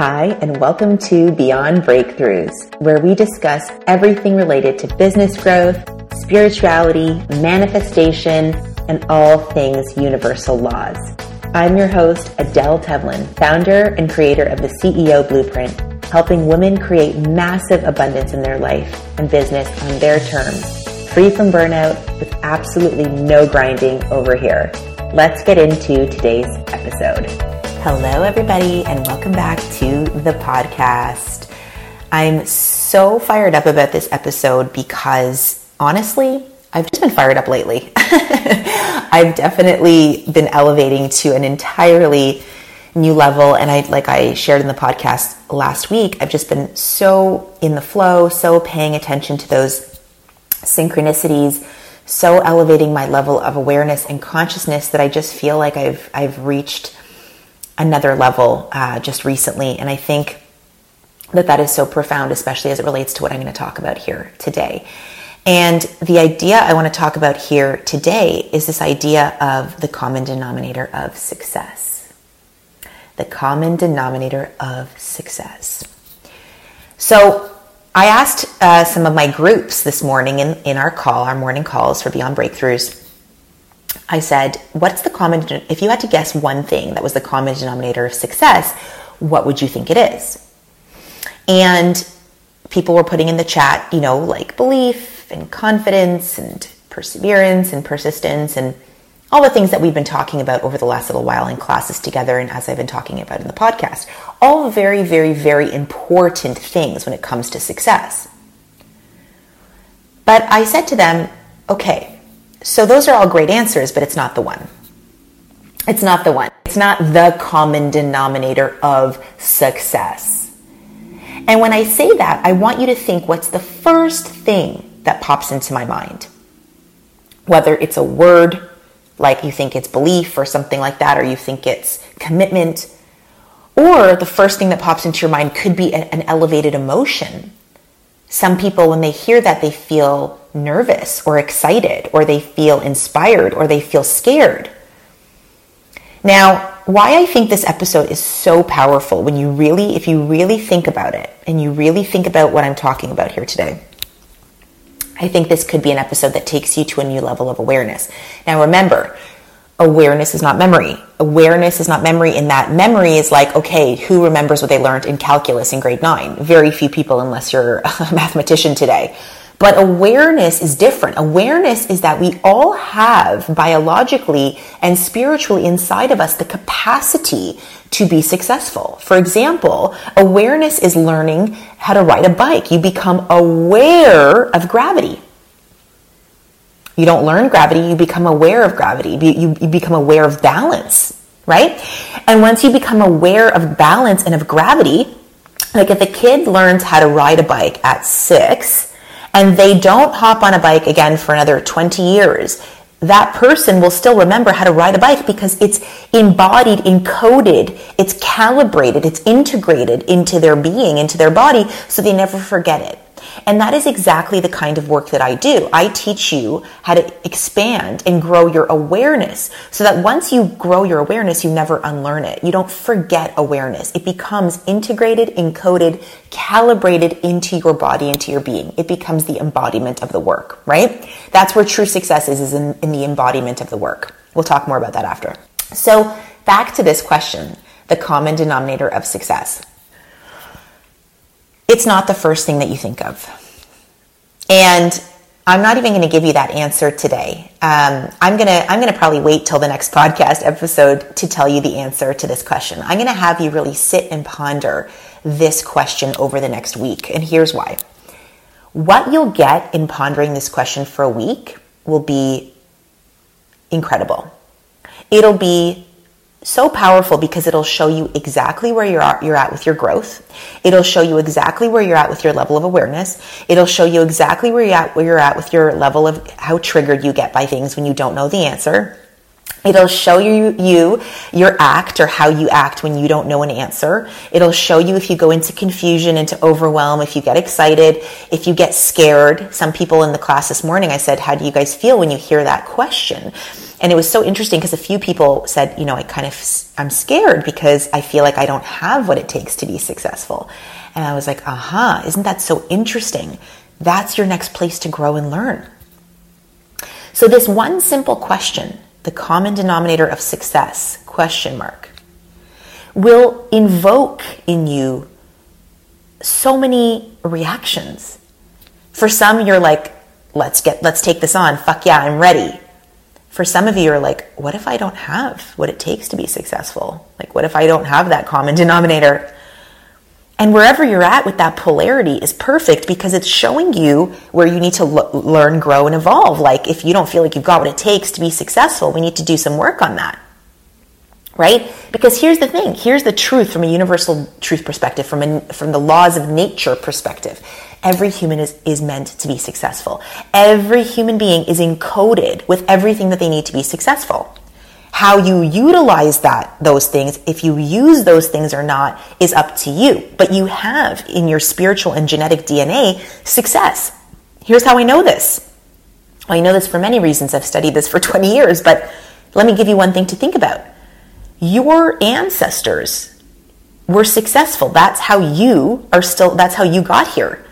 Hi, and welcome to Beyond Breakthroughs, where we discuss everything related to business growth, spirituality, manifestation, and all things universal laws. I'm your host, Adele Tevlin, founder and creator of the CEO Blueprint, helping women create massive abundance in their life and business on their terms, free from burnout, with absolutely no grinding over here. Let's get into today's episode. Hello, everybody, and welcome back to the podcast. I'm so fired up about this episode because honestly, I've just been fired up lately. I've definitely been elevating to an entirely new level and I like I shared in the podcast last week, I've just been so in the flow, so paying attention to those synchronicities, so elevating my level of awareness and consciousness that I just feel like I've I've reached another level uh, just recently. And I think that that is so profound, especially as it relates to what I'm going to talk about here today. And the idea I want to talk about here today is this idea of the common denominator of success. The common denominator of success. So, I asked uh, some of my groups this morning in, in our call, our morning calls for Beyond Breakthroughs, I said, What's the common, if you had to guess one thing that was the common denominator of success, what would you think it is? And people were putting in the chat, you know, like belief and confidence and perseverance and persistence and all the things that we've been talking about over the last little while in classes together and as I've been talking about in the podcast. All very, very, very important things when it comes to success. But I said to them, okay, so those are all great answers, but it's not the one. It's not the one. It's not the common denominator of success. And when I say that, I want you to think what's the first thing that pops into my mind? Whether it's a word, like you think it's belief or something like that, or you think it's commitment, or the first thing that pops into your mind could be an elevated emotion. Some people, when they hear that, they feel nervous or excited, or they feel inspired, or they feel scared. Now, why I think this episode is so powerful when you really, if you really think about it and you really think about what I'm talking about here today, I think this could be an episode that takes you to a new level of awareness. Now, remember, awareness is not memory. Awareness is not memory in that memory is like, okay, who remembers what they learned in calculus in grade nine? Very few people, unless you're a mathematician today. But awareness is different. Awareness is that we all have biologically and spiritually inside of us the capacity to be successful. For example, awareness is learning how to ride a bike. You become aware of gravity. You don't learn gravity, you become aware of gravity. You, you become aware of balance, right? And once you become aware of balance and of gravity, like if a kid learns how to ride a bike at six, and they don't hop on a bike again for another 20 years, that person will still remember how to ride a bike because it's embodied, encoded, it's calibrated, it's integrated into their being, into their body, so they never forget it. And that is exactly the kind of work that I do. I teach you how to expand and grow your awareness so that once you grow your awareness, you never unlearn it. You don't forget awareness. It becomes integrated, encoded, calibrated into your body, into your being. It becomes the embodiment of the work, right? That's where true success is, is in, in the embodiment of the work. We'll talk more about that after. So back to this question, the common denominator of success it's not the first thing that you think of. And I'm not even going to give you that answer today. Um, I'm gonna I'm gonna probably wait till the next podcast episode to tell you the answer to this question. I'm gonna have you really sit and ponder this question over the next week, and here's why. What you'll get in pondering this question for a week will be incredible. It'll be so powerful because it'll show you exactly where you're at, with your growth. It'll show you exactly where you're at with your level of awareness. It'll show you exactly where you're at, where you're at with your level of how triggered you get by things when you don't know the answer. It'll show you, you your act or how you act when you don't know an answer. It'll show you if you go into confusion, into overwhelm, if you get excited, if you get scared. Some people in the class this morning, I said, how do you guys feel when you hear that question? And it was so interesting because a few people said, you know, I kind of, I'm scared because I feel like I don't have what it takes to be successful. And I was like, aha, uh-huh, isn't that so interesting? That's your next place to grow and learn. So this one simple question, the common denominator of success, question mark, will invoke in you so many reactions. For some, you're like, let's get, let's take this on. Fuck yeah, I'm ready. For some of you, are like, what if I don't have what it takes to be successful? Like, what if I don't have that common denominator? And wherever you're at with that polarity is perfect because it's showing you where you need to learn, grow, and evolve. Like, if you don't feel like you've got what it takes to be successful, we need to do some work on that right? Because here's the thing here's the truth from a universal truth perspective, from, a, from the laws of nature perspective. Every human is, is meant to be successful. Every human being is encoded with everything that they need to be successful. How you utilize that, those things, if you use those things or not, is up to you. But you have in your spiritual and genetic DNA success. Here's how I know this. I know this for many reasons. I've studied this for 20 years, but let me give you one thing to think about your ancestors were successful. That's how you are still, that's how you got here,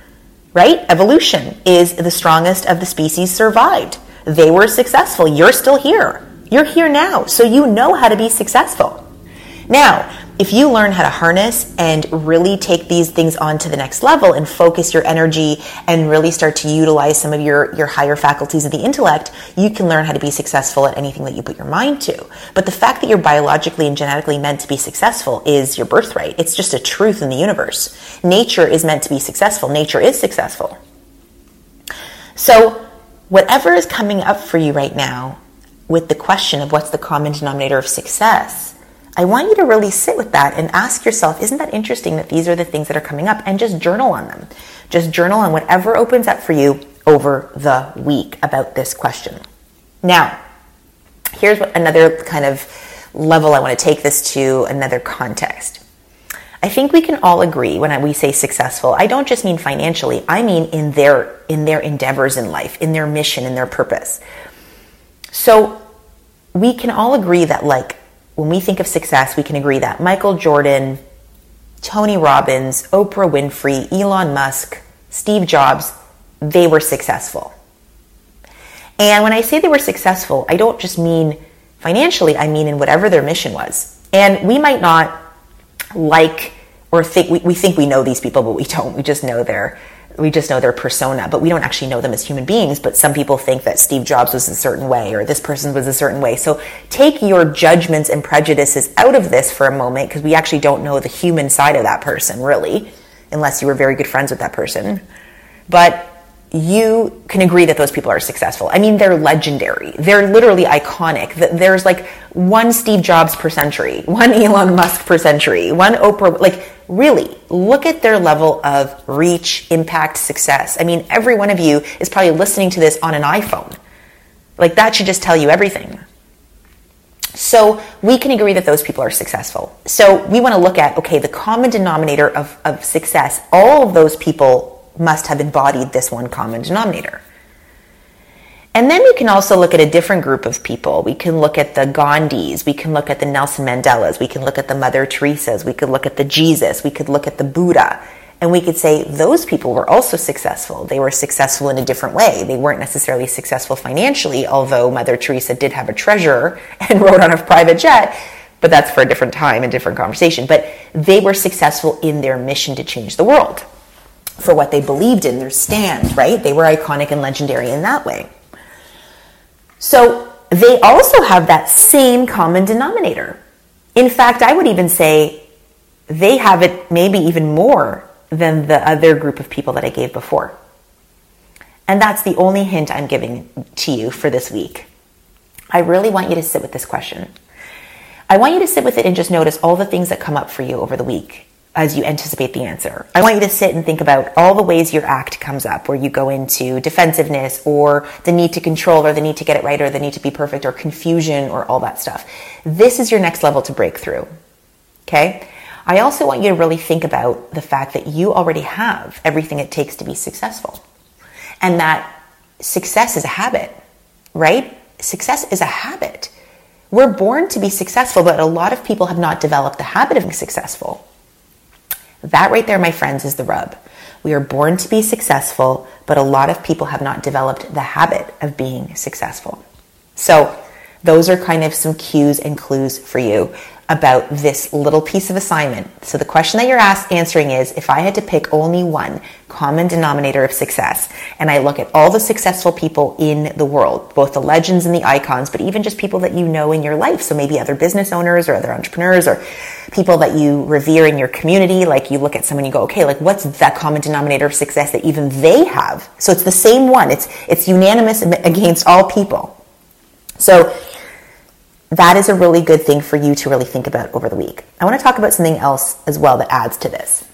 right? Evolution is the strongest of the species survived. They were successful. You're still here. You're here now. So you know how to be successful. Now, if you learn how to harness and really take these things on to the next level and focus your energy and really start to utilize some of your, your higher faculties of the intellect, you can learn how to be successful at anything that you put your mind to. But the fact that you're biologically and genetically meant to be successful is your birthright. It's just a truth in the universe. Nature is meant to be successful. Nature is successful. So, whatever is coming up for you right now with the question of what's the common denominator of success, I want you to really sit with that and ask yourself, isn't that interesting that these are the things that are coming up? And just journal on them. Just journal on whatever opens up for you over the week about this question. Now, here's another kind of level I want to take this to another context. I think we can all agree when we say successful, I don't just mean financially, I mean in their in their endeavors in life, in their mission, in their purpose. So we can all agree that like when we think of success, we can agree that Michael Jordan, Tony Robbins, Oprah Winfrey, Elon Musk, Steve Jobs, they were successful. And when I say they were successful, I don't just mean financially, I mean in whatever their mission was. And we might not like or think, we, we think we know these people, but we don't. We just know their we just know their persona, but we don't actually know them as human beings. But some people think that Steve Jobs was a certain way or this person was a certain way. So take your judgments and prejudices out of this for a moment because we actually don't know the human side of that person, really, unless you were very good friends with that person. But you can agree that those people are successful. I mean, they're legendary. They're literally iconic. There's like one Steve Jobs per century, one Elon Musk per century, one Oprah. Like, really, look at their level of reach, impact, success. I mean, every one of you is probably listening to this on an iPhone. Like, that should just tell you everything. So, we can agree that those people are successful. So, we want to look at okay, the common denominator of, of success, all of those people must have embodied this one common denominator. And then we can also look at a different group of people. We can look at the Gandhis, we can look at the Nelson Mandelas, we can look at the Mother Teresa's, we could look at the Jesus, we could look at the Buddha, and we could say those people were also successful. They were successful in a different way. They weren't necessarily successful financially, although Mother Teresa did have a treasurer and rode on a private jet, but that's for a different time and different conversation. But they were successful in their mission to change the world for what they believed in, their stand, right? They were iconic and legendary in that way. So they also have that same common denominator. In fact, I would even say they have it maybe even more than the other group of people that I gave before. And that's the only hint I'm giving to you for this week. I really want you to sit with this question. I want you to sit with it and just notice all the things that come up for you over the week as you anticipate the answer. I want you to sit and think about all the ways your act comes up, where you go into defensiveness or the need to control or the need to get it right or the need to be perfect or confusion or all that stuff. This is your next level to break through. Okay? I also want you to really think about the fact that you already have everything it takes to be successful and that success is a habit, right? success is a habit. We're born to be successful, but a lot of people have not developed the habit of being successful. That right there, my friends, is the rub. We are born to be successful, but a lot of people have not developed the habit of being successful. So, those are kind of some cues and clues for you about this little piece of assignment. So the question that you're asked, answering is if I had to pick only one common denominator of success, and I look at all the successful people in the world, both the legends and the icons, but even just people that you know in your life. So maybe other business owners or other entrepreneurs or people that you revere in your community. Like you look at someone, you go, okay, like what's that common denominator of success that even they have? So it's the same one. It's, it's unanimous against all people. So that is a really good thing for you to really think about over the week. I want to talk about something else as well that adds to this.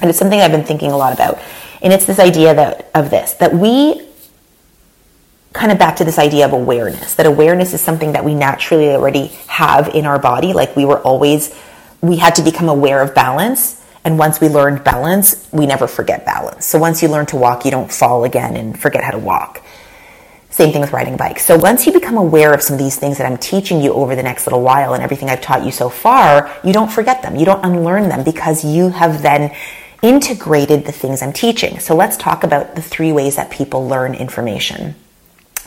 And it's something I've been thinking a lot about. And it's this idea that of this that we kind of back to this idea of awareness. That awareness is something that we naturally already have in our body. Like we were always we had to become aware of balance. And once we learned balance, we never forget balance. So once you learn to walk, you don't fall again and forget how to walk. Same thing with riding a bike. So once you become aware of some of these things that I'm teaching you over the next little while and everything I've taught you so far, you don't forget them. You don't unlearn them because you have then integrated the things I'm teaching. So let's talk about the three ways that people learn information.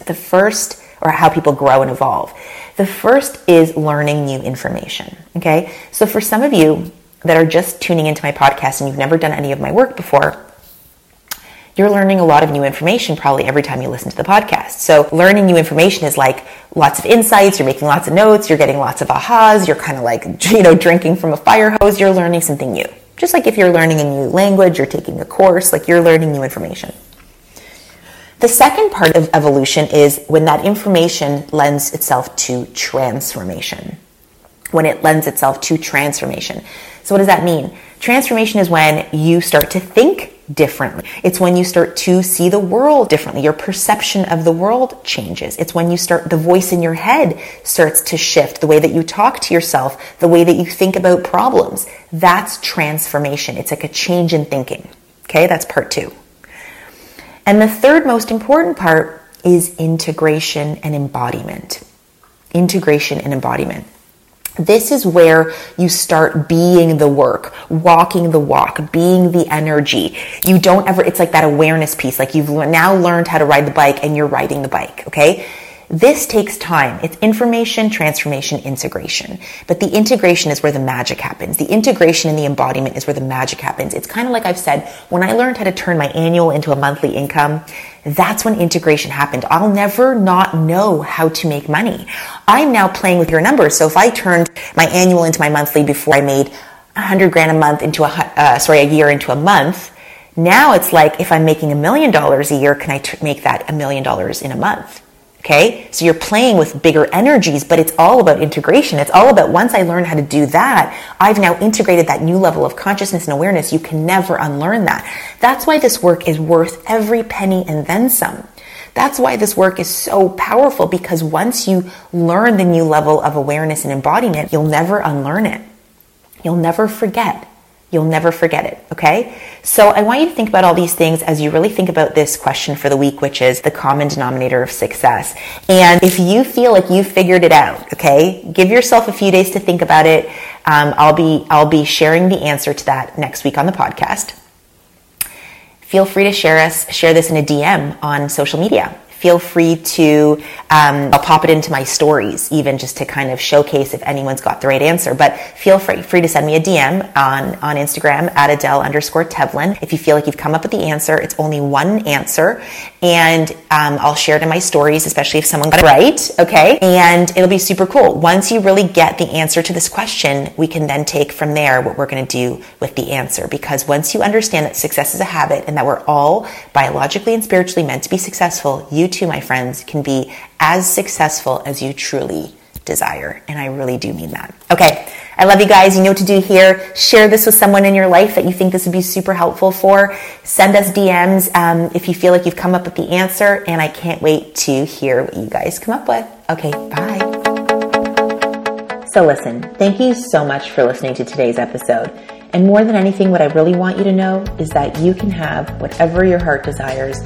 The first, or how people grow and evolve. The first is learning new information. Okay. So for some of you that are just tuning into my podcast and you've never done any of my work before, you're learning a lot of new information probably every time you listen to the podcast. So learning new information is like lots of insights, you're making lots of notes, you're getting lots of ahas, you're kind of like, you know, drinking from a fire hose, you're learning something new. Just like if you're learning a new language, you're taking a course, like you're learning new information. The second part of evolution is when that information lends itself to transformation. When it lends itself to transformation. So what does that mean? Transformation is when you start to think differently. It's when you start to see the world differently. Your perception of the world changes. It's when you start, the voice in your head starts to shift, the way that you talk to yourself, the way that you think about problems. That's transformation. It's like a change in thinking. Okay, that's part two. And the third most important part is integration and embodiment. Integration and embodiment. This is where you start being the work, walking the walk, being the energy. You don't ever, it's like that awareness piece. Like you've now learned how to ride the bike and you're riding the bike. Okay. This takes time. It's information, transformation, integration. But the integration is where the magic happens. The integration and the embodiment is where the magic happens. It's kind of like I've said, when I learned how to turn my annual into a monthly income, that's when integration happened. I'll never not know how to make money. I'm now playing with your numbers. So if I turned my annual into my monthly before I made a hundred grand a month into a, uh, sorry, a year into a month, now it's like if I'm making a million dollars a year, can I t- make that a million dollars in a month? Okay. So you're playing with bigger energies, but it's all about integration. It's all about once I learn how to do that, I've now integrated that new level of consciousness and awareness. You can never unlearn that. That's why this work is worth every penny and then some. That's why this work is so powerful because once you learn the new level of awareness and embodiment, you'll never unlearn it. You'll never forget. You'll never forget it, okay? So I want you to think about all these things as you really think about this question for the week, which is the common denominator of success. And if you feel like you figured it out, okay, give yourself a few days to think about it. Um, I'll be I'll be sharing the answer to that next week on the podcast. Feel free to share us share this in a DM on social media feel free to, um, I'll pop it into my stories even just to kind of showcase if anyone's got the right answer. But feel free, free to send me a DM on, on Instagram at Adele underscore Tevlin. If you feel like you've come up with the answer, it's only one answer. And um, I'll share it in my stories, especially if someone got it right. Okay. And it'll be super cool. Once you really get the answer to this question, we can then take from there what we're going to do with the answer. Because once you understand that success is a habit and that we're all biologically and spiritually meant to be successful, you too, my friends, can be as successful as you truly desire. And I really do mean that. Okay. I love you guys. You know what to do here. Share this with someone in your life that you think this would be super helpful for. Send us DMs um, if you feel like you've come up with the answer. And I can't wait to hear what you guys come up with. Okay. Bye. So listen, thank you so much for listening to today's episode. And more than anything, what I really want you to know is that you can have whatever your heart desires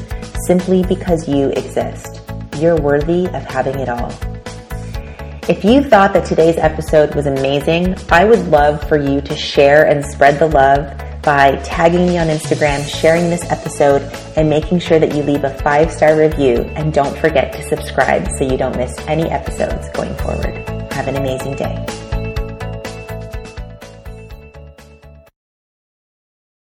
simply because you exist. you're worthy of having it all. If you thought that today's episode was amazing, I would love for you to share and spread the love by tagging me on Instagram, sharing this episode, and making sure that you leave a five star review. And don't forget to subscribe so you don't miss any episodes going forward. Have an amazing day.